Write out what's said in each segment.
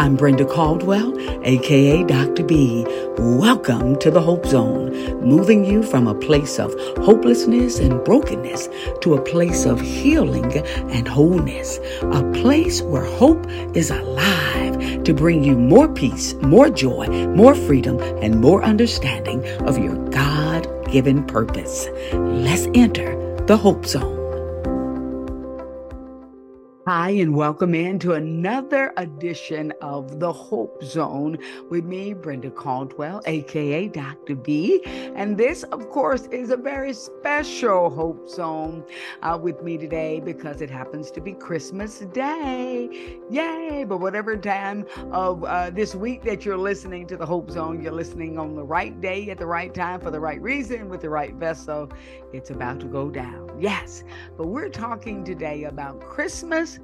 I'm Brenda Caldwell, aka Dr. B. Welcome to the Hope Zone, moving you from a place of hopelessness and brokenness to a place of healing and wholeness, a place where hope is alive to bring you more peace, more joy, more freedom, and more understanding of your God given purpose. Let's enter the Hope Zone. Hi, and welcome in to another edition of the Hope Zone with me, Brenda Caldwell, aka Dr. B. And this, of course, is a very special Hope Zone uh, with me today because it happens to be Christmas Day. Yay! But whatever time of uh, this week that you're listening to the Hope Zone, you're listening on the right day at the right time for the right reason with the right vessel. It's about to go down. Yes, but we're talking today about Christmas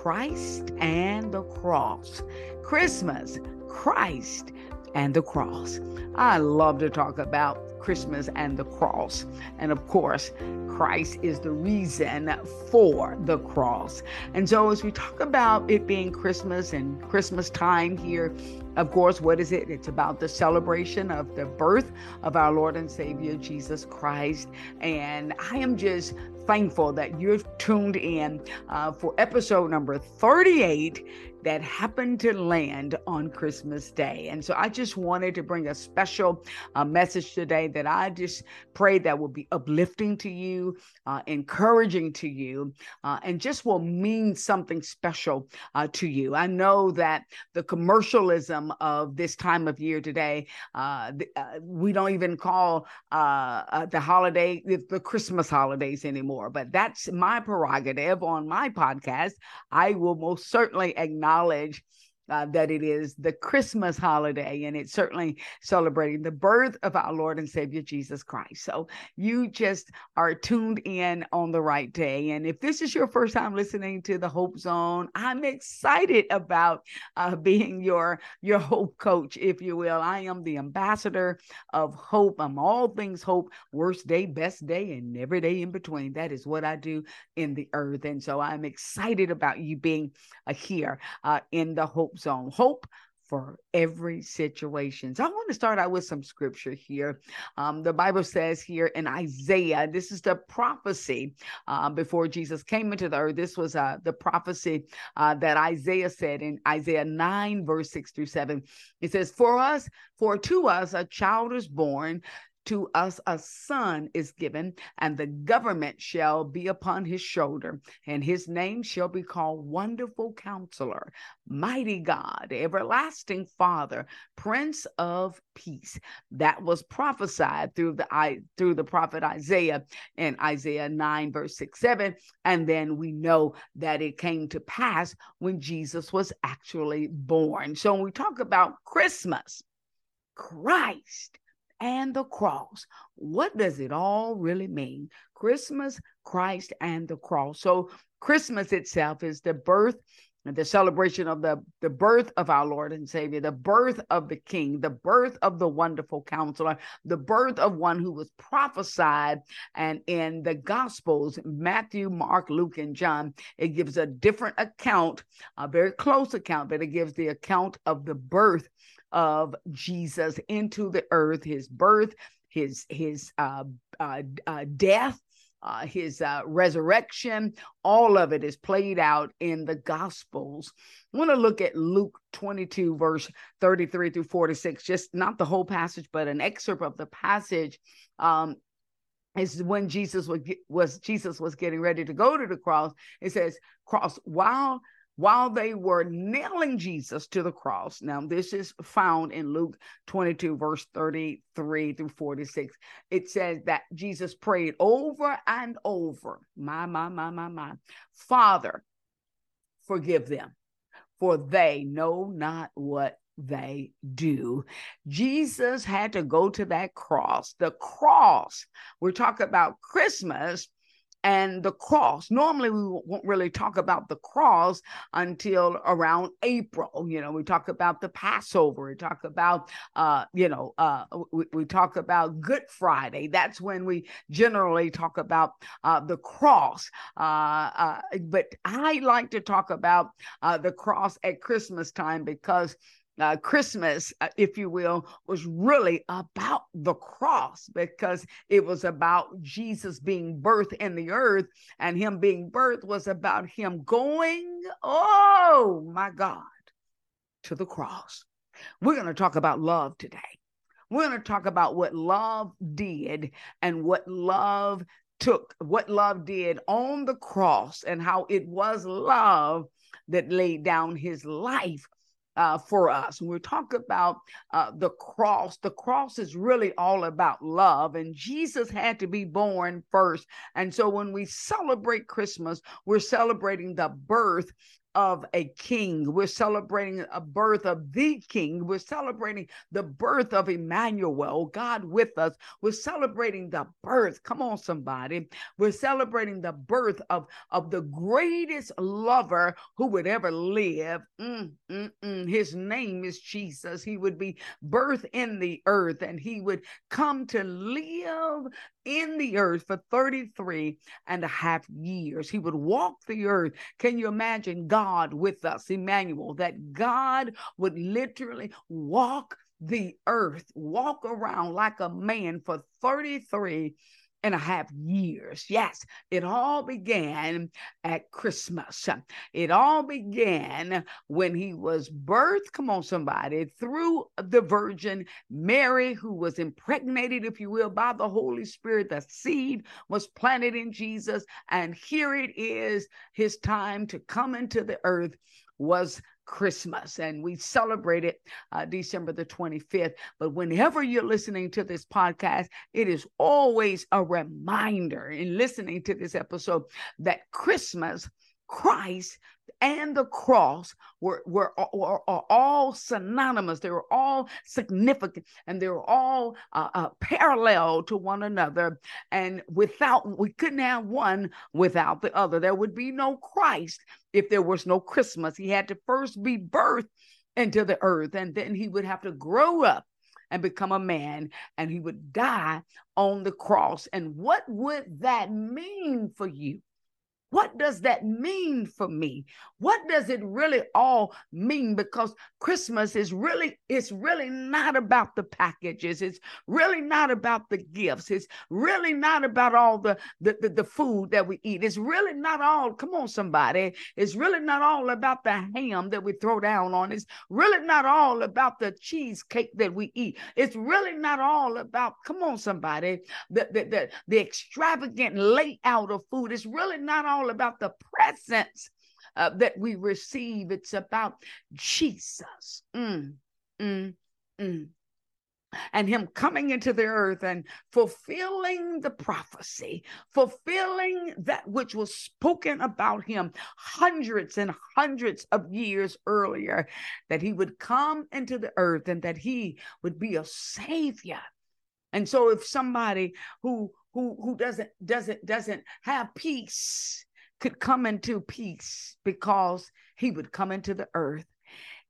Christ and the cross. Christmas, Christ and the cross. I love to talk about Christmas and the cross. And of course, Christ is the reason for the cross. And so, as we talk about it being Christmas and Christmas time here, of course, what is it? It's about the celebration of the birth of our Lord and Savior Jesus Christ. And I am just thankful that you've tuned in uh, for episode number 38 that happened to land on Christmas Day. And so I just wanted to bring a special uh, message today that I just pray that will be uplifting to you, uh, encouraging to you, uh, and just will mean something special uh, to you. I know that the commercialism of this time of year today, uh, uh, we don't even call the holiday the Christmas holidays anymore, but that's my prerogative on my podcast. I will most certainly acknowledge acknowledge uh, that it is the Christmas holiday, and it's certainly celebrating the birth of our Lord and Savior Jesus Christ. So you just are tuned in on the right day. And if this is your first time listening to the Hope Zone, I'm excited about uh, being your your hope coach, if you will. I am the ambassador of hope. I'm all things hope, worst day, best day, and every day in between. That is what I do in the earth, and so I'm excited about you being uh, here uh, in the Hope zone. Hope for every situation. So I want to start out with some scripture here. Um, the Bible says here in Isaiah, this is the prophecy uh, before Jesus came into the earth. This was uh, the prophecy uh, that Isaiah said in Isaiah 9, verse 6 through 7. It says, For us, for to us a child is born, to us a son is given, and the government shall be upon his shoulder, and his name shall be called Wonderful Counselor, Mighty God, Everlasting Father, Prince of Peace. That was prophesied through the through the prophet Isaiah in Isaiah 9, verse 6, 7. And then we know that it came to pass when Jesus was actually born. So when we talk about Christmas, Christ and the cross. What does it all really mean? Christmas, Christ, and the cross. So, Christmas itself is the birth the celebration of the, the birth of our Lord and Savior, the birth of the King, the birth of the wonderful counselor, the birth of one who was prophesied. And in the Gospels, Matthew, Mark, Luke, and John, it gives a different account, a very close account, but it gives the account of the birth of Jesus into the earth, his birth, his his uh, uh, uh, death, uh, his uh, resurrection, all of it is played out in the Gospels. I want to look at Luke 22, verse 33 through 46, just not the whole passage, but an excerpt of the passage. Um, is when Jesus was, was Jesus was getting ready to go to the cross. It says, "Cross while while they were nailing Jesus to the cross. Now, this is found in Luke 22, verse 33 through 46. It says that Jesus prayed over and over, my, my, my, my, my, Father, forgive them, for they know not what they do. Jesus had to go to that cross. The cross, we're talking about Christmas and the cross. Normally, we won't really talk about the cross until around April. You know, we talk about the Passover, we talk about, uh, you know, uh, we, we talk about Good Friday. That's when we generally talk about uh, the cross. Uh, uh, but I like to talk about uh, the cross at Christmas time because uh, Christmas, uh, if you will, was really about the cross because it was about Jesus being birthed in the earth, and him being birthed was about him going, oh my God, to the cross. We're going to talk about love today. We're going to talk about what love did and what love took, what love did on the cross, and how it was love that laid down his life uh, for us. When we talk about uh, the cross, the cross is really all about love, and Jesus had to be born first. And so when we celebrate Christmas, we're celebrating the birth of a king. We're celebrating a birth of the king. We're celebrating the birth of Emmanuel, God with us. We're celebrating the birth. Come on, somebody. We're celebrating the birth of, of the greatest lover who would ever live. Mm, mm, mm. His name is Jesus. He would be birthed in the earth and he would come to live in the earth for 33 and a half years. He would walk the earth. Can you imagine God with us, Emmanuel, that God would literally walk the earth, walk around like a man for 33 and a half years. Yes, it all began at Christmas. It all began when he was birthed, come on, somebody, through the Virgin Mary, who was impregnated, if you will, by the Holy Spirit. The seed was planted in Jesus, and here it is, his time to come into the earth was Christmas, and we celebrate it uh, December the 25th. But whenever you're listening to this podcast, it is always a reminder in listening to this episode that Christmas, Christ, and the cross were, were, were, all synonymous. They were all significant and they were all uh, uh, parallel to one another. And without, we couldn't have one without the other. There would be no Christ if there was no Christmas. He had to first be birthed into the earth and then he would have to grow up and become a man and he would die on the cross. And what would that mean for you? What does that mean for me? What does it really all mean? Because Christmas is really, it's really not about the packages. It's really not about the gifts. It's really not about all the, the, the, the food that we eat. It's really not all, come on, somebody. It's really not all about the ham that we throw down on. It's really not all about the cheesecake that we eat. It's really not all about, come on, somebody, the, the, the, the extravagant layout of food. It's really not all all about the presents uh, that we receive. It's about Jesus. Mm, mm, mm. And him coming into the earth and fulfilling the prophecy, fulfilling that which was spoken about him hundreds and hundreds of years earlier, that he would come into the earth and that he would be a savior. And so if somebody who who who doesn't doesn't doesn't have peace could come into peace because he would come into the earth.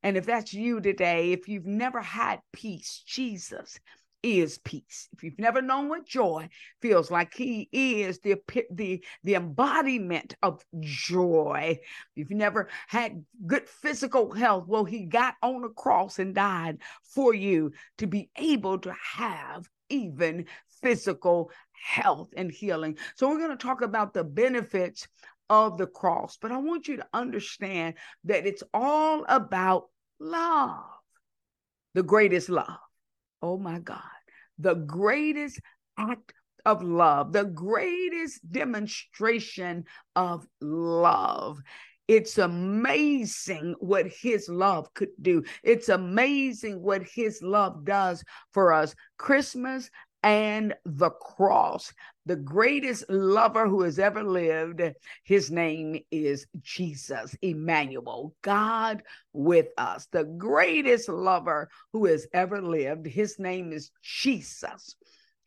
And if that's you today, if you've never had peace, Jesus is peace. If you've never known what joy feels like, he is the the the embodiment of joy. If you've never had good physical health, well, he got on a cross and died for you to be able to have even physical health and healing. So we're going to talk about the benefits of the cross. But I want you to understand that it's all about love, the greatest love. Oh my God, the greatest act of love, the greatest demonstration of love. It's amazing what his love could do. It's amazing what his love does for us. Christmas and the cross. The greatest lover who has ever lived, his name is Jesus, Emmanuel, God with us. The greatest lover who has ever lived, his name is Jesus.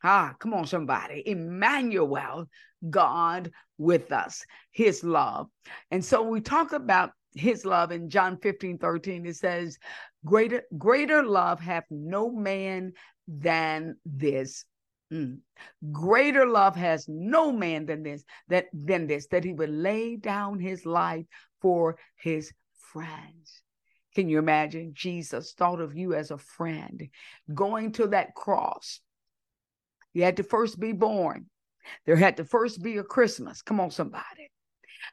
Ah, come on, somebody. Emmanuel, God with us, his love. And so we talk about his love in John 15, 13. It says, Greater, greater love hath no man than this. Mm. Greater love has no man than this, that than this, that he would lay down his life for his friends. Can you imagine? Jesus thought of you as a friend going to that cross. You had to first be born. There had to first be a Christmas. Come on, somebody.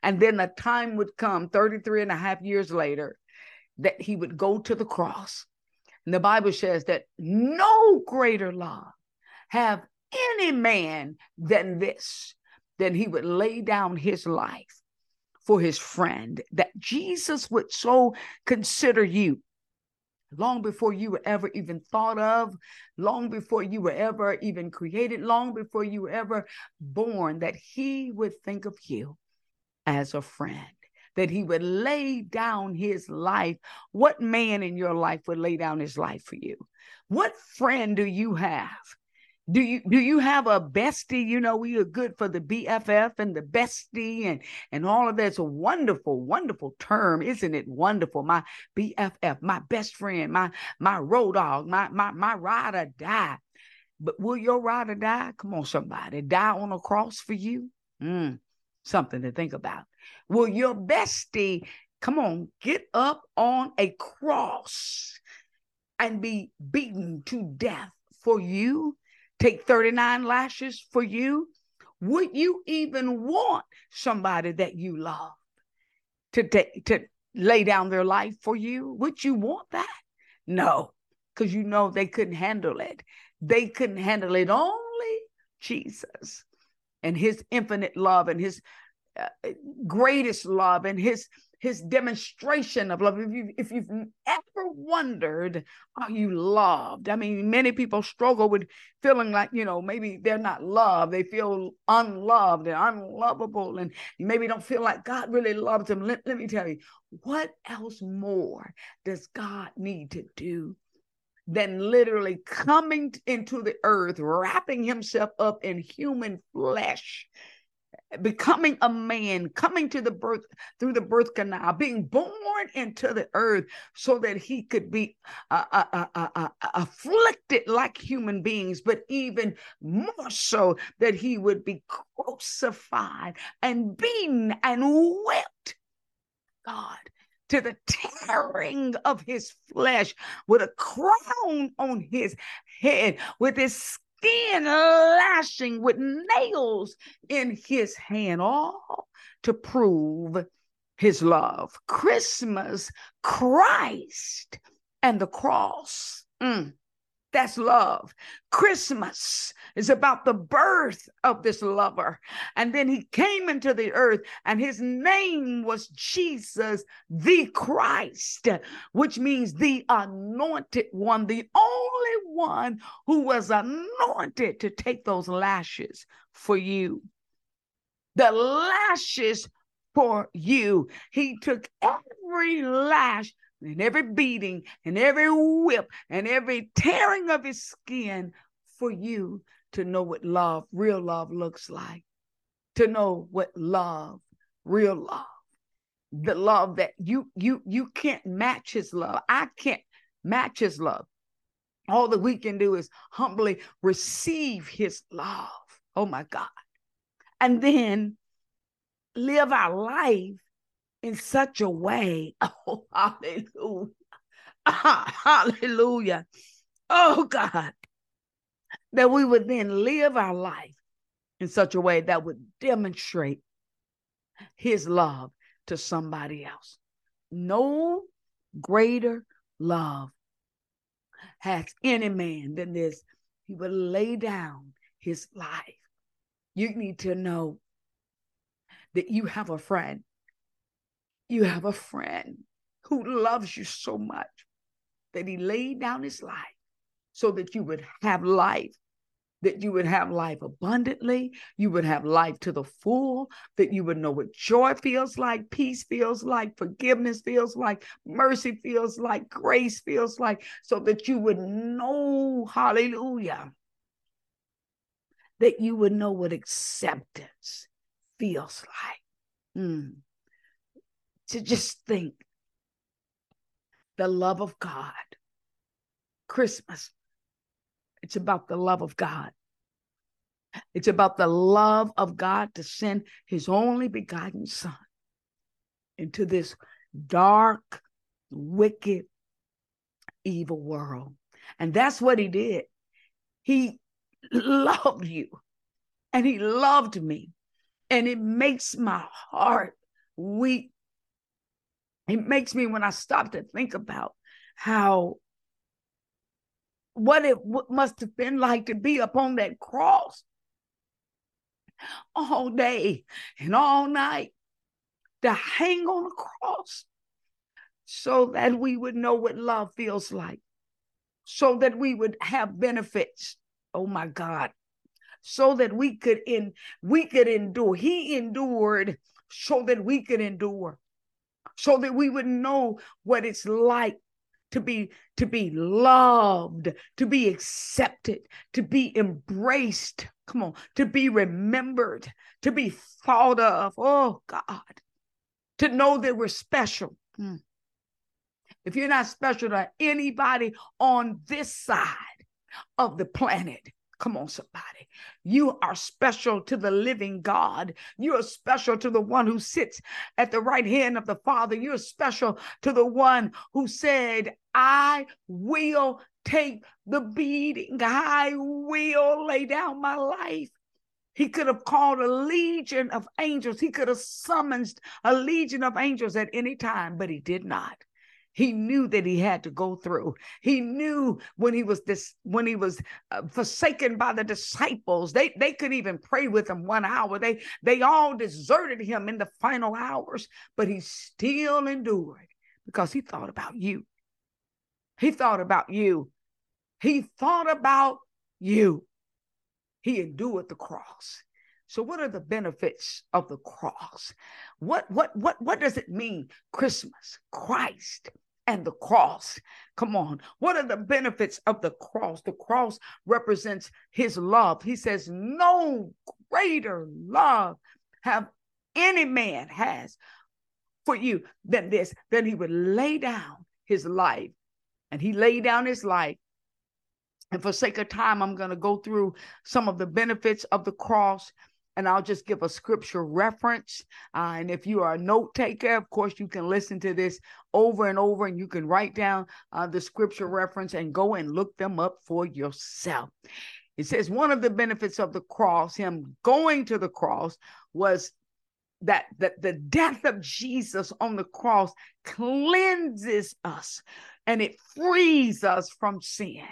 And then a time would come 33 and a half years later that he would go to the cross. And the Bible says that no greater love have any man than this, that he would lay down his life for his friend, that Jesus would so consider you long before you were ever even thought of, long before you were ever even created, long before you were ever born, that he would think of you as a friend, that he would lay down his life. What man in your life would lay down his life for you? What friend do you have? Do you do you have a bestie? You know, we are good for the BFF and the bestie and and all of that's a wonderful, wonderful term, isn't it? Wonderful. My BFF, my best friend, my my road dog, my my my ride or die. But will your ride or die? Come on, somebody, die on a cross for you? Mm, something to think about. Will your bestie come on, get up on a cross and be beaten to death for you? take 39 lashes for you? Would you even want somebody that you love to take to lay down their life for you? Would you want that? No, because you know they couldn't handle it. They couldn't handle it. Only Jesus and his infinite love and his Uh, greatest love and his his demonstration of love. If, you, if you've ever wondered, are you loved? I mean, many people struggle with feeling like, you know, maybe they're not loved. They feel unloved and unlovable, and maybe don't feel like God really loves them. Let, let me tell you, what else more does God need to do? than literally coming into the earth, wrapping himself up in human flesh becoming a man, coming to the birth through the birth canal, being born into the earth so that he could be uh, uh, uh, afflicted like human beings, but even more so that he would be crucified and beaten and whipped. God, to the tearing of his flesh with a crown on his head, with his skin lashing with nails in his hand, all to prove his love. Christmas, Christ, and the cross. Mm. That's love. Christmas is about the birth of this lover. And then he came into the earth, and his name was Jesus the Christ, which means the anointed one, the only one who was anointed to take those lashes for you. The lashes for you. He took every lash and every beating and every whip and every tearing of his skin for you to know what love, real love looks like, to know what love, real love, the love that you you you can't match his love. I can't match his love. All that we can do is humbly receive his love. Oh my God. And then live our life in such a way. Oh, hallelujah. hallelujah. Oh, God. That we would then live our life in such a way that would demonstrate his love to somebody else. No greater love has any man than this. He would lay down his life. You need to know that you have a friend you have a friend who loves you so much that he laid down his life so that you would have life, that you would have life abundantly, you would have life to the full, that you would know what joy feels like, peace feels like, forgiveness feels like, mercy feels like, grace feels like, so that you would know, hallelujah, that you would know what acceptance feels like. Mm. To just think the love of God. Christmas, it's about the love of God. It's about the love of God to send his only begotten son into this dark, wicked, evil world. And that's what he did. He loved you and he loved me. And it makes my heart weep. It makes me, when I stop to think about how, what it must have been like to be upon that cross all day and all night, to hang on a cross so that we would know what love feels like, so that we would have benefits. Oh my God. So that we could in we could endure. He endured so that we could endure. So that we would know what it's like to be to be loved to be accepted to be embraced come on to be remembered to be thought of oh god to know that we're special hmm. if you're not special to anybody on this side of the planet Come on, somebody. You are special to the living God. You are special to the one who sits at the right hand of the Father. You're special to the one who said, I will take the beating. I will lay down my life. He could have called a legion of angels. He could have summoned a legion of angels at any time, but he did not. He knew that he had to go through. He knew when he was this when he was uh, forsaken by the disciples. They they could even pray with him one hour. They they all deserted him in the final hours, but he still endured because he thought about you. He thought about you. He thought about you. He endured the cross. So what are the benefits of the cross? What what what what does it mean? Christmas, Christ and the cross. Come on. What are the benefits of the cross? The cross represents his love. He says, No greater love have any man has for you than this, Then he would lay down his life. And he laid down his life. And for sake of time, I'm going to go through some of the benefits of the cross and I'll just give a scripture reference. Uh, and if you are a note taker, of course, you can listen to this over and over and you can write down uh, the scripture reference and go and look them up for yourself. It says one of the benefits of the cross, him going to the cross, was that, that the death of Jesus on the cross cleanses us and it frees us from sin.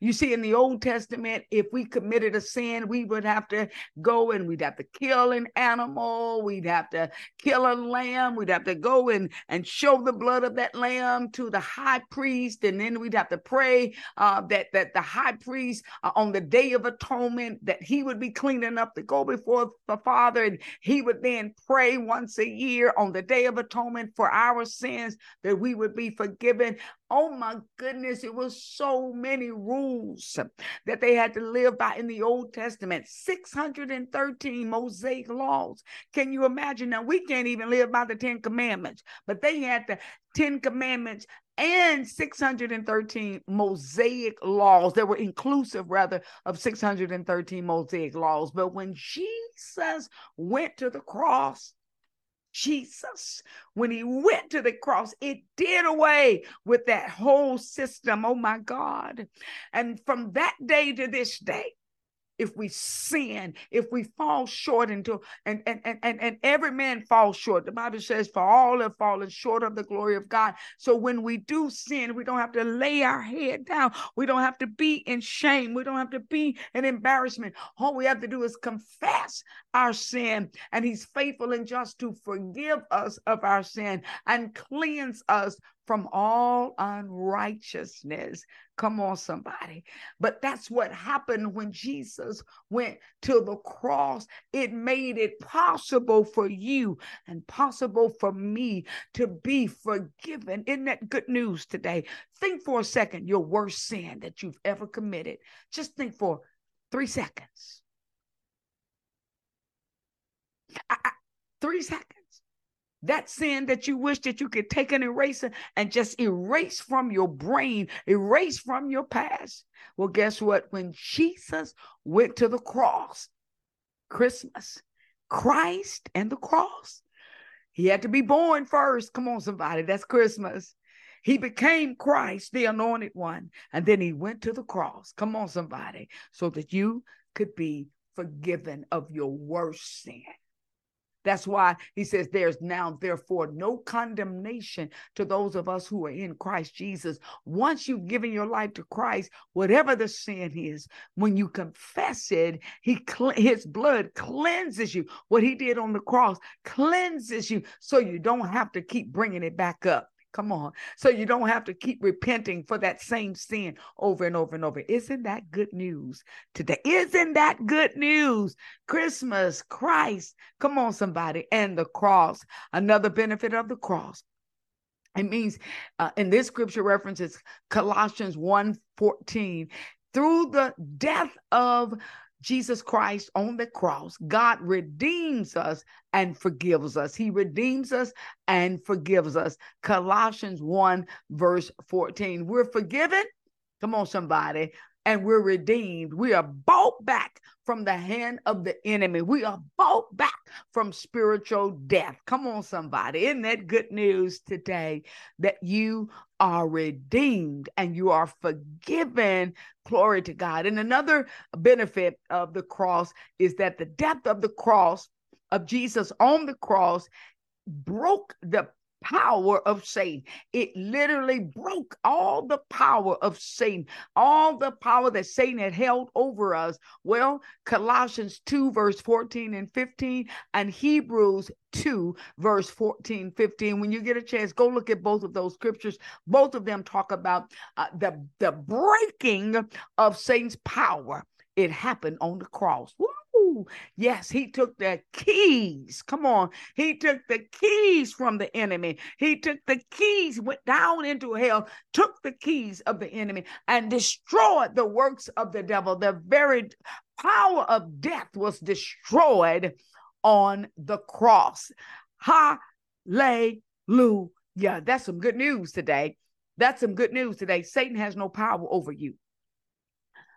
You see, in the Old Testament, if we committed a sin, we would have to go and we'd have to kill an animal, we'd have to kill a lamb, we'd have to go and, and show the blood of that lamb to the high priest, and then we'd have to pray uh, that, that the high priest uh, on the day of atonement that he would be clean enough to go before the Father, and he would then pray once a year on the day of atonement for our sins that we would be forgiven. Oh my goodness, it was so many rules that they had to live by in the Old Testament 613 Mosaic laws. Can you imagine? Now, we can't even live by the 10 commandments, but they had the 10 commandments and 613 Mosaic laws that were inclusive, rather, of 613 Mosaic laws. But when Jesus went to the cross, Jesus, when he went to the cross, it did away with that whole system. Oh my God. And from that day to this day, if we sin, if we fall short into and and and and, and every man falls short. The Bible says, for all have fallen short of the glory of God. So when we do sin, we don't have to lay our head down. We don't have to be in shame. We don't have to be in embarrassment. All we have to do is confess our sin, and He's faithful and just to forgive us of our sin and cleanse us from all unrighteousness. Come on, somebody. But that's what happened when Jesus went to the cross. It made it possible for you and possible for me to be forgiven. Isn't that good news today? Think for a second your worst sin that you've ever committed. Just think for three seconds. I, I, three seconds. That sin that you wish that you could take an eraser and just erase from your brain, erase from your past. Well, guess what? When Jesus went to the cross, Christmas, Christ and the cross, he had to be born first. Come on, somebody. That's Christmas. He became Christ, the anointed one. And then he went to the cross. Come on, somebody. So that you could be forgiven of your worst sin. That's why he says there's now, therefore, no condemnation to those of us who are in Christ Jesus. Once you've given your life to Christ, whatever the sin is, when you confess it, he his blood cleanses you. What he did on the cross cleanses you so you don't have to keep bringing it back up. Come on. So you don't have to keep repenting for that same sin over and over and over. Isn't that good news today? Isn't that good news? Christmas, Christ. Come on, somebody. And the cross. Another benefit of the cross. It means uh, in this scripture references Colossians 1 14. Through the death of Jesus Christ on the cross, God redeems us and forgives us. He redeems us and forgives us. Colossians 1, verse 14. We're forgiven. Come on, somebody. And we're redeemed. We are bought back from the hand of the enemy. We are bought back from spiritual death. Come on, somebody. Isn't that good news today that you are redeemed and you are forgiven? Glory to God. And another benefit of the cross is that the depth of the cross of Jesus on the cross broke the power of Satan. It literally broke all the power of Satan, all the power that Satan had held over us. Well, Colossians 2, verse 14 and 15, and Hebrews 2, verse 14, 15. When you get a chance, go look at both of those scriptures. Both of them talk about uh, the, the breaking of Satan's power. It happened on the cross. Woo! Yes, he took the keys. Come on. He took the keys from the enemy. He took the keys, went down into hell, took the keys of the enemy, and destroyed the works of the devil. The very power of death was destroyed on the cross. Hallelujah. That's some good news today. That's some good news today. Satan has no power over you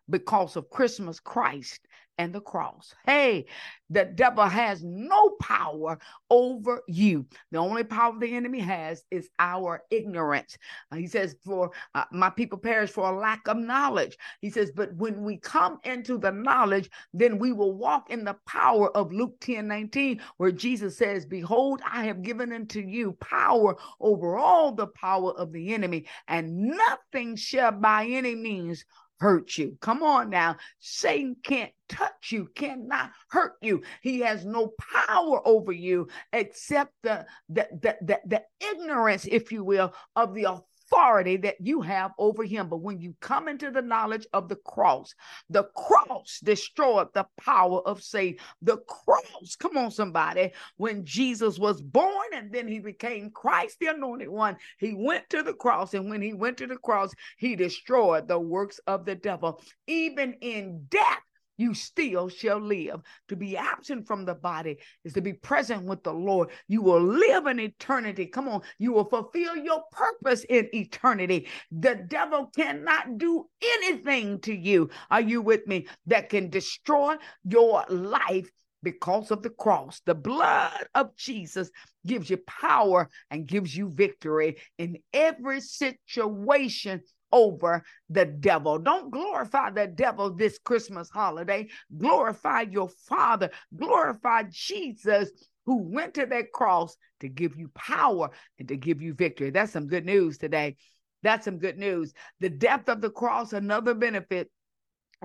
because of Christmas Christ and the cross. Hey, the devil has no power over you. The only power the enemy has is our ignorance. Uh, he says, For uh, my people perish for a lack of knowledge. He says, But when we come into the knowledge, then we will walk in the power of Luke 10 19, where Jesus says, Behold, I have given unto you power over all the power of the enemy, and nothing shall by any means hurt you. Come on now. Satan can't touch you, cannot hurt you. He has no power over you except the, the, the, the, the ignorance, if you will, of the authority that you have over him. But when you come into the knowledge of the cross, the cross destroyed the power of Satan. The cross, come on, somebody, when Jesus was born and then he became Christ, the anointed one, he went to the cross. And when he went to the cross, he destroyed the works of the devil. Even in death, you still shall live. To be absent from the body is to be present with the Lord. You will live in eternity. Come on, you will fulfill your purpose in eternity. The devil cannot do anything to you. Are you with me? That can destroy your life because of the cross. The blood of Jesus gives you power and gives you victory in every situation over the devil. Don't glorify the devil this Christmas holiday. Glorify your Father. Glorify Jesus who went to that cross to give you power and to give you victory. That's some good news today. That's some good news. The depth of the cross, another benefit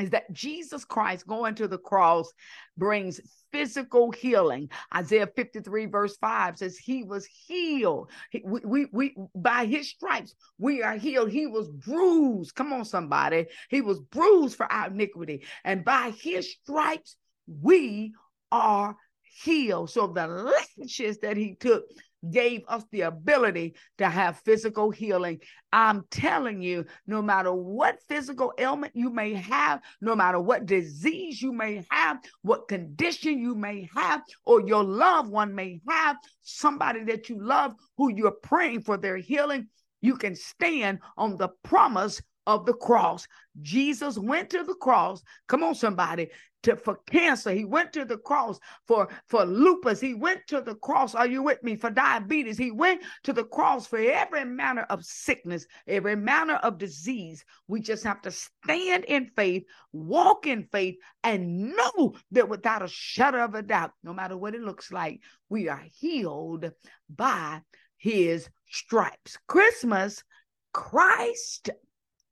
is that Jesus Christ going to the cross brings physical healing. Isaiah 53 verse 5 says he was healed. We, we, we by his stripes we are healed. He was bruised. Come on somebody. He was bruised for our iniquity and by his stripes we are healed. So the lashes that he took gave us the ability to have physical healing. I'm telling you, no matter what physical ailment you may have, no matter what disease you may have, what condition you may have, or your loved one may have, somebody that you love who you're praying for their healing, you can stand on the promise of the cross. Jesus went to the cross. Come on, somebody. To, for cancer, he went to the cross for for lupus. He went to the cross. Are you with me? For diabetes, he went to the cross for every manner of sickness, every manner of disease. We just have to stand in faith, walk in faith, and know that without a shadow of a doubt, no matter what it looks like, we are healed by his stripes. Christmas, Christ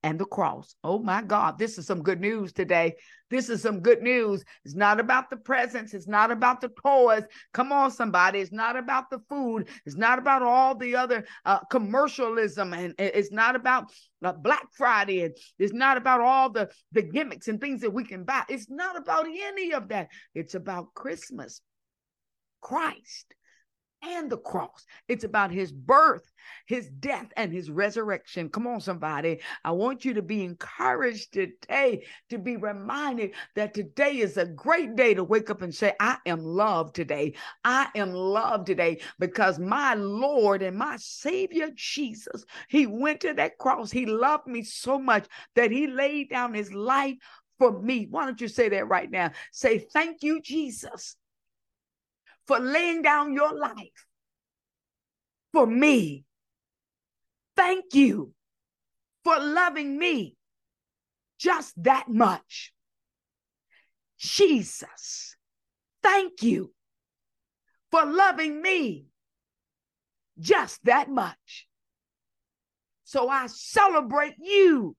and the cross. Oh my God, this is some good news today. This is some good news. It's not about the presents, it's not about the toys. Come on, somebody. It's not about the food, it's not about all the other uh, commercialism, and it's not about uh, Black Friday, and it's not about all the, the gimmicks and things that we can buy. It's not about any of that. It's about Christmas, Christ and the cross. It's about his birth, his death, and his resurrection. Come on, somebody. I want you to be encouraged today, to be reminded that today is a great day to wake up and say, I am loved today. I am loved today because my Lord and my Savior Jesus, he went to that cross. He loved me so much that he laid down his life for me. Why don't you say that right now? Say, Thank you, Jesus for laying down your life for me. Thank you for loving me just that much. Jesus, thank you for loving me just that much. So I celebrate you.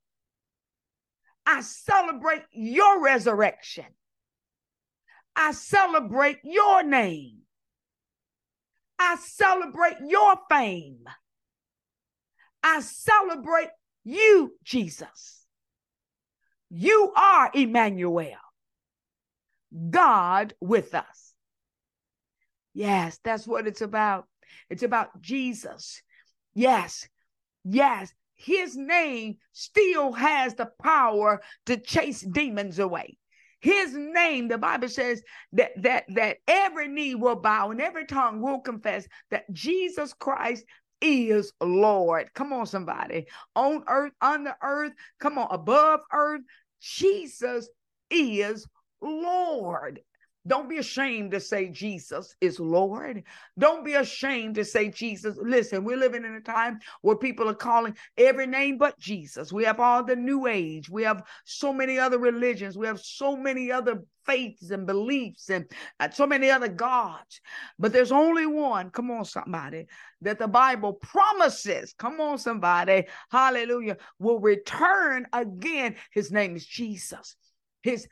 I celebrate your resurrection. I celebrate your name. I celebrate your fame. I celebrate you, Jesus. You are Emmanuel, God with us. Yes, that's what it's about. It's about Jesus. Yes, yes, his name still has the power to chase demons away his name the bible says that that that every knee will bow and every tongue will confess that jesus christ is lord. Come on somebody. On earth under earth come on above earth jesus is lord don't be ashamed to say Jesus is Lord. Don't be ashamed to say Jesus. Listen, we're living in a time where people are calling every name but Jesus. We have all the new age. We have so many other religions. We have so many other faiths and beliefs and uh, so many other gods. But there's only one, come on, somebody, that the Bible promises, come on, somebody, hallelujah, will return again. His name is Jesus. His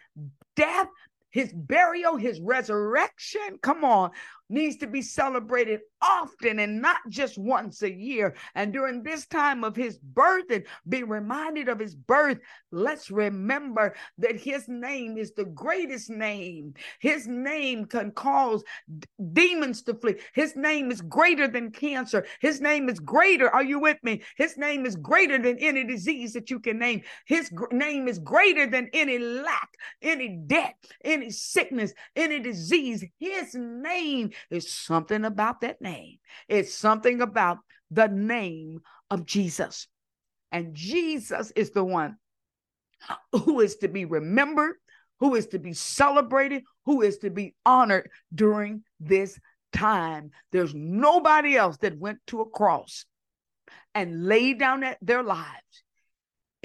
death, his burial, his resurrection, come on, needs to be celebrated often and not just once a year. And during this time of his birth and be reminded of his birth, let's remember that his name is the greatest name. His name can cause d- demons to flee. His name is greater than cancer. His name is greater. Are you with me? His name is greater than any disease that you can name. His gr- name is greater than any lack, any debt, any sickness, any disease. His name is something about that name. It's something about the name of Jesus. And Jesus is the one who is to be remembered, who is to be celebrated, who is to be honored during this time. There's nobody else that went to a cross and laid down their lives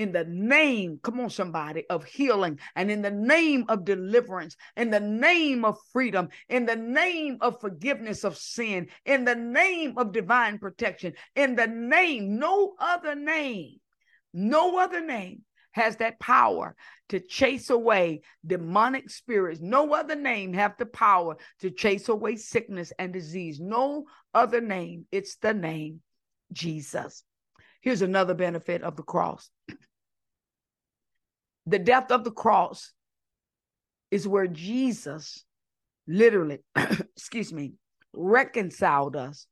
in the name, come on, somebody, of healing, and in the name of deliverance, in the name of freedom, in the name of forgiveness of sin, in the name of divine protection, in the name, no other name, no other name has that power to chase away demonic spirits. No other name have the power to chase away sickness and disease. No other name. It's the name Jesus. Here's another benefit of the cross the death of the cross is where Jesus literally, excuse me, reconciled us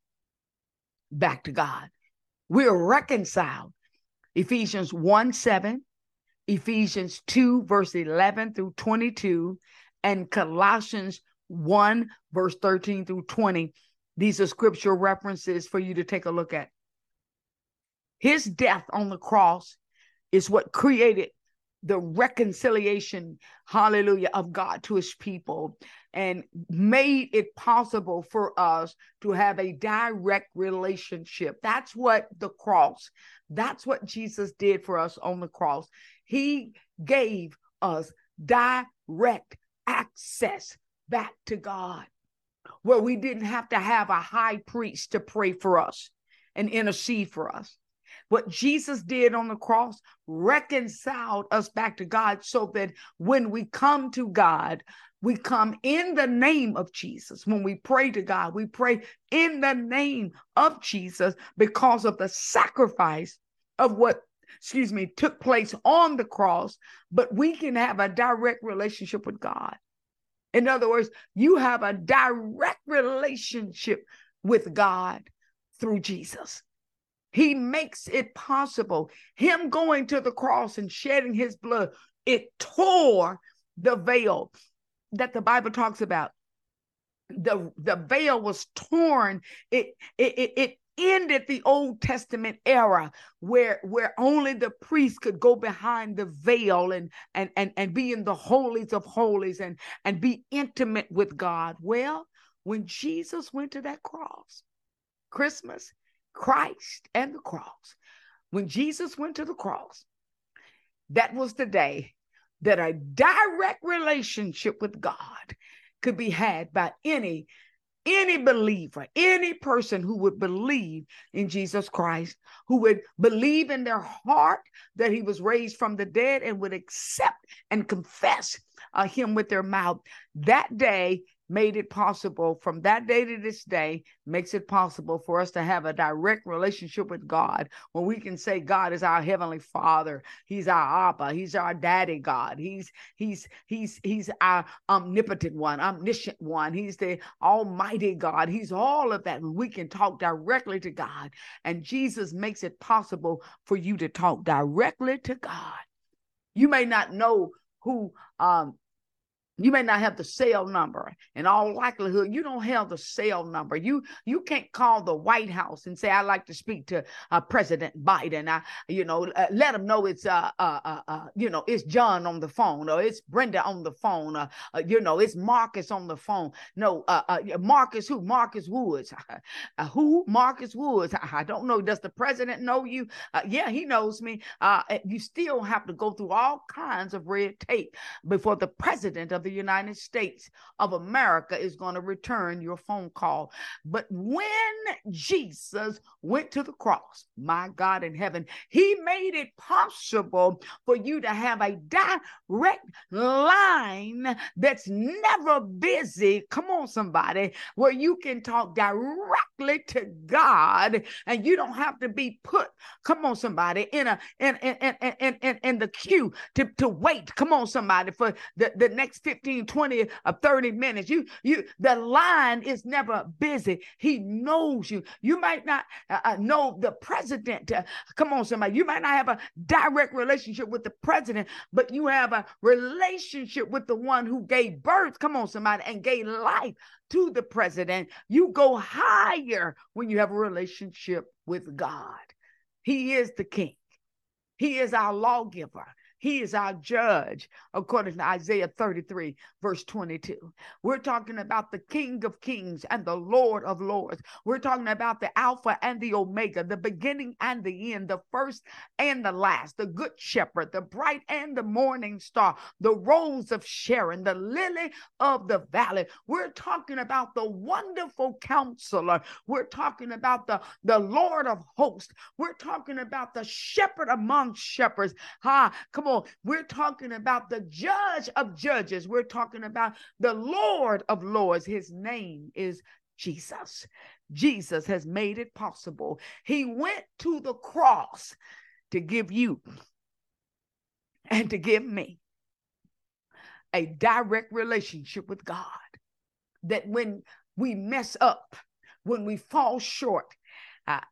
back to God. We're reconciled. Ephesians 1 7, Ephesians 2, verse 11 through 22, and Colossians 1, verse 13 through 20. These are scripture references for you to take a look at. His death on the cross is what created the reconciliation, hallelujah, of God to his people and made it possible for us to have a direct relationship. That's what the cross, that's what Jesus did for us on the cross. He gave us direct access back to God, where we didn't have to have a high priest to pray for us and intercede for us. What Jesus did on the cross reconciled us back to God so that when we come to God, we come in the name of Jesus. When we pray to God, we pray in the name of Jesus because of the sacrifice of what, excuse me, took place on the cross. But we can have a direct relationship with God. In other words, you have a direct relationship with God through Jesus. He makes it possible. Him going to the cross and shedding his blood, it tore the veil that the Bible talks about. The, the veil was torn. It, it, it, ended the Old Testament era where where only the priest could go behind the veil and and and, and be in the holies of holies and and be intimate with God. Well, when Jesus went to that cross, Christmas, Christ and the cross. When Jesus went to the cross, that was the day that a direct relationship with God could be had by any any believer, any person who would believe in Jesus Christ, who would believe in their heart that he was raised from the dead and would accept and confess uh, him with their mouth, that day made it possible from that day to this day makes it possible for us to have a direct relationship with God. When we can say God is our heavenly father he's our abba he's our daddy God he's he's he's he's our omnipotent one omniscient one he's the almighty God he's all of that. We can talk directly to God and Jesus makes it possible for you to talk directly to God. You may not know who um you may not have the cell number. In all likelihood you don't have the cell number. You you can't call the white house and say i'd like to speak to uh, president biden. I you know uh, let them know it's uh, uh, uh, uh, you know it's john on the phone or it's brenda on the phone uh, uh you know it's marcus on the phone. No uh, marcus who? Marcus woods. Who? Marcus woods. I don't know. Does the president know you? Yeah he knows me. Uh, you still have to go through all kinds of red tape before the president of the the United States of America is going to return your phone call. But when Jesus went to the cross, my God in heaven, he made it possible for you to have a direct line that's never busy. Come on, somebody, where you can talk directly to God and you don't have to be put, come on, somebody, in a in in in in, in, in the queue to, to wait. Come on, somebody, for the, the next 50 15, 20, or 30 minutes. You, you, the line is never busy. He knows you. You might not uh, uh, know the president. Uh, come on, somebody. You might not have a direct relationship with the president, but you have a relationship with the one who gave birth. Come on, somebody, and gave life to the president. You go higher when you have a relationship with God. He is the king. He is our lawgiver. He is our judge, according to Isaiah 33, verse 22. We're talking about the King of Kings and the Lord of Lords. We're talking about the Alpha and the Omega, the beginning and the end, the first and the last, the Good Shepherd, the bright and the morning star, the rose of Sharon, the lily of the valley. We're talking about the wonderful counselor. We're talking about the, the Lord of hosts. We're talking about the shepherd among shepherds. Ha, come on. We're talking about the judge of judges. We're talking about the Lord of lords. His name is Jesus. Jesus has made it possible. He went to the cross to give you and to give me a direct relationship with God. That when we mess up, when we fall short,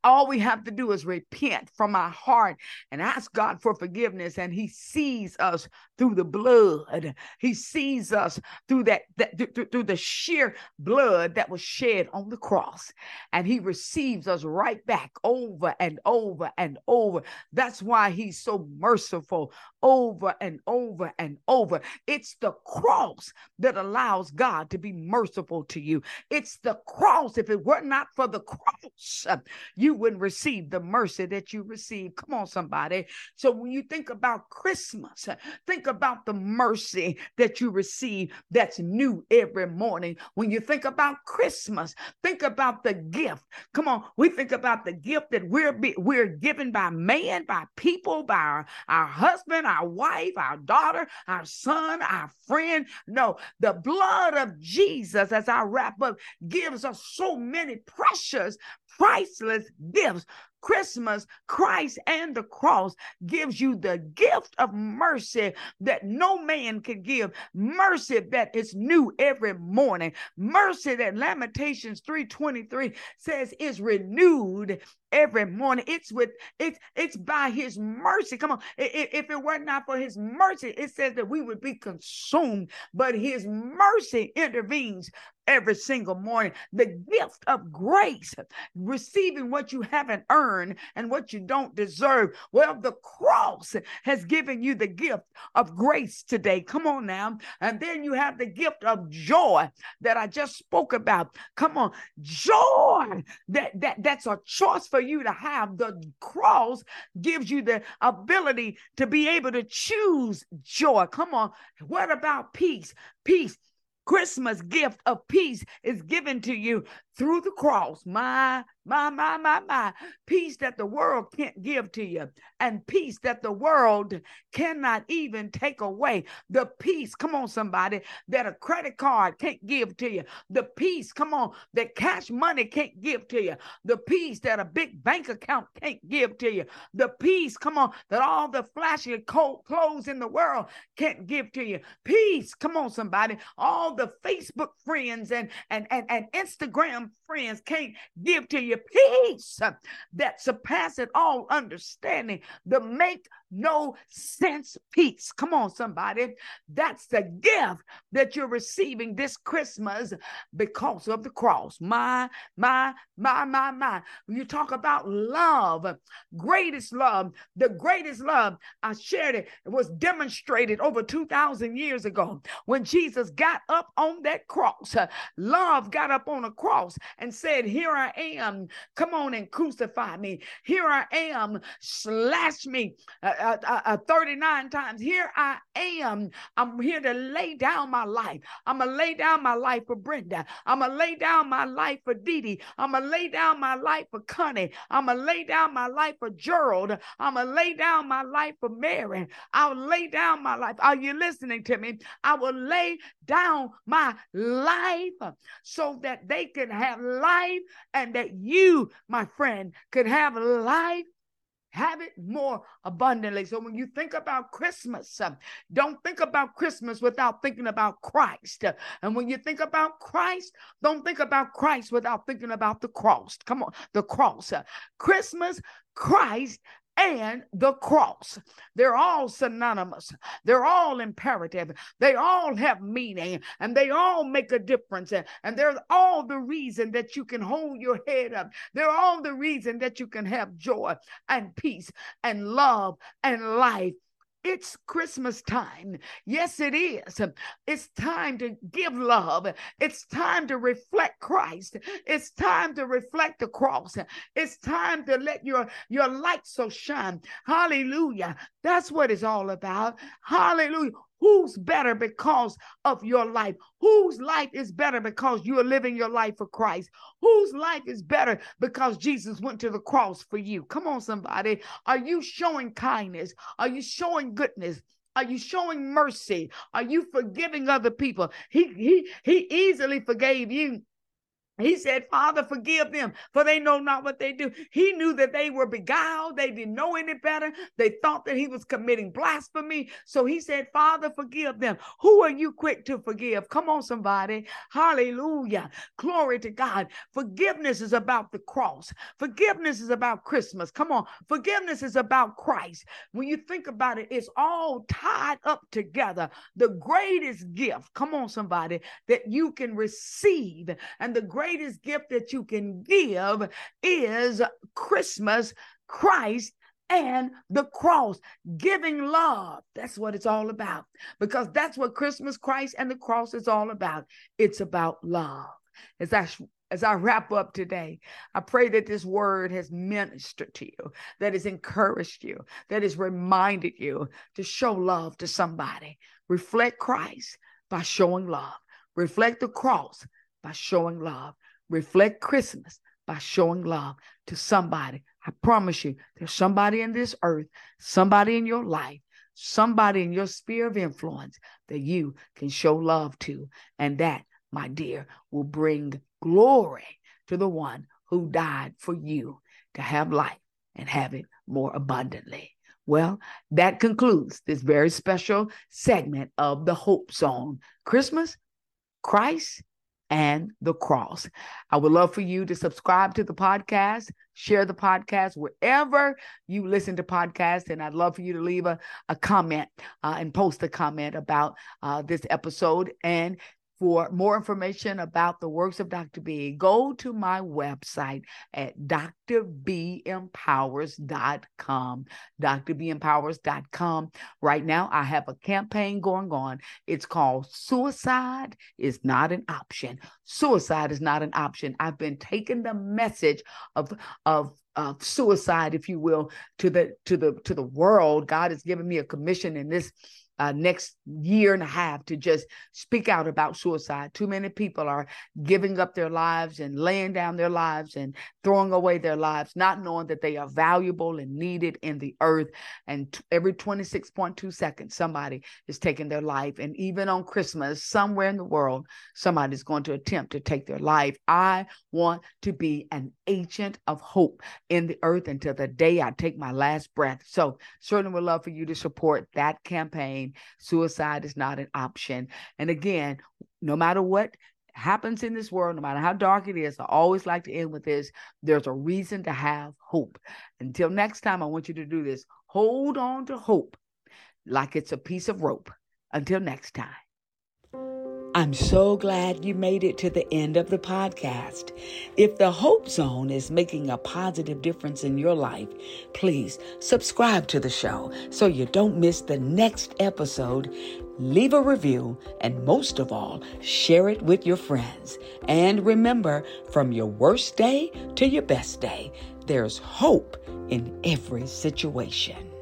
All we have to do is repent from our heart and ask God for forgiveness, and He sees us through the blood. He sees us through that, that through, through the sheer blood that was shed on the cross, and He receives us right back over and over and over. That's why He's so merciful over and over and over. It's the cross that allows God to be merciful to you. It's the cross. If it were not for the cross, you wouldn't receive the mercy that you receive. Come on, somebody. So when you think about Christmas, think about the mercy that you receive that's new every morning. When you think about Christmas, think about the gift. Come on, we think about the gift that we're be, we're given by man, by people, by our, our husband, our wife, our daughter, our son, our friend. No, the blood of Jesus, as I wrap up, gives us so many precious, priceless gifts Christmas, Christ and the cross gives you the gift of mercy that no man can give. Mercy that is new every morning. Mercy that Lamentations 3:23 says is renewed every morning. It's with it's it's by his mercy. Come on. If it were not for his mercy, it says that we would be consumed, but his mercy intervenes every single morning. The gift of grace, receiving what you haven't earned and what you don't deserve. Well, the cross has given you the gift of grace today. Come on now. And then you have the gift of joy that I just spoke about. Come on. Joy that, that that's a choice for you to have. The cross gives you the ability to be able to choose joy. Come on. What about peace? Peace Christmas gift of peace is given to you through the cross. My, my, my, my, my. Peace that the world can't give to you, and peace that the world cannot even take away. The peace, come on, somebody, that a credit card can't give to you. The peace, come on, that cash money can't give to you. The peace that a big bank account can't give to you. The peace, come on, that all the flashy cold clothes in the world can't give to you. Peace, come on, somebody. All the Facebook friends and and and, and Instagram friends can't give to you peace that surpasses all understanding, the make no sense peace. Come on, somebody. That's the gift that you're receiving this Christmas because of the cross. My, my, my, my, my. When you talk about love, greatest love, the greatest love, I shared it, it was demonstrated over 2,000 years ago when Jesus got up on that cross. Love got up on a cross and said, Here I am. Come on and crucify me. Here I am. Slash me. Uh, uh, uh, uh, 39 times. Here I am. I'm here to lay down my life. I'm going to lay down my life for Brenda. I'm going to lay down my life for Dee Dee. I'm going to lay down my life for Connie. I'm going to lay down my life for Gerald. I'm going to lay down my life for Mary. I'll lay down my life. Are you listening to me? I will lay down my life so that they can have life and that you, my friend, could have life have it more abundantly. So when you think about Christmas, uh, don't think about Christmas without thinking about Christ. Uh, and when you think about Christ, don't think about Christ without thinking about the cross. Come on, the cross. Uh, Christmas, Christ, and the cross. They're all synonymous. They're all imperative. They all have meaning and they all make a difference. And they're all the reason that you can hold your head up. They're all the reason that you can have joy and peace and love and life it's Christmas time. Yes, it is. It's time to give love. It's time to reflect Christ. It's time to reflect the cross. It's time to let your, your light so shine. Hallelujah. That's what it's all about. Hallelujah. Who's better because of your life? Whose life is better because you are living your life for Christ? Whose life is better because Jesus went to the cross for you? Come on, somebody. Are you showing kindness? Are you showing goodness? Are you showing mercy? Are you forgiving other people? He he he easily forgave you He said, Father, forgive them, for they know not what they do. He knew that they were beguiled. They didn't know any better. They thought that he was committing blasphemy. So he said, Father, forgive them. Who are you quick to forgive? Come on, somebody. Hallelujah. Glory to God. Forgiveness is about the cross. Forgiveness is about Christmas. Come on. Forgiveness is about Christ. When you think about it, it's all tied up together. The greatest gift, come on, somebody, that you can receive. And the greatest greatest gift that you can give is Christmas, Christ, and the cross, giving love. That's what it's all about. Because that's what Christmas, Christ, and the cross is all about. It's about love. As I as I wrap up today, I pray that this word has ministered to you, that has encouraged you, that has reminded you to show love to somebody. Reflect Christ by showing love. Reflect the cross by showing love. Reflect Christmas by showing love to somebody. I promise you, there's somebody in this earth, somebody in your life, somebody in your sphere of influence that you can show love to. And that, my dear, will bring glory to the one who died for you to have life and have it more abundantly. Well, that concludes this very special segment of the Hope Zone Christmas, Christ, and the cross. I would love for you to subscribe to the podcast, share the podcast wherever you listen to podcasts, and I'd love for you to leave a, a comment uh, and post a comment about uh, this episode. And for more information about the works of Dr. B, go to my website at drbempowers.com. drbempowers.com. Right now, I have a campaign going on. It's called Suicide is Not an Option. Suicide is not an option. I've been taking the message of, of of suicide, if you will, to the to the to the world. God has given me a commission in this uh, next year and a half to just speak out about suicide. Too many people are giving up their lives and laying down their lives and throwing away their lives, not knowing that they are valuable and needed in the earth. And t- every 26.2 seconds, somebody is taking their life. And even on Christmas, somewhere in the world, somebody's going to attempt to take their life. I want to be an agent of hope in the earth until the day I take my last breath. So, certainly would love for you to support that campaign Suicide is not an option. And again, no matter what happens in this world, no matter how dark it is, I always like to end with this there's a reason to have hope. Until next time, I want you to do this hold on to hope like it's a piece of rope. Until next time. I'm so glad you made it to the end of the podcast. If the Hope Zone is making a positive difference in your life, please subscribe to the show so you don't miss the next episode. Leave a review and most of all, share it with your friends. And remember, from your worst day to your best day, there's hope in every situation.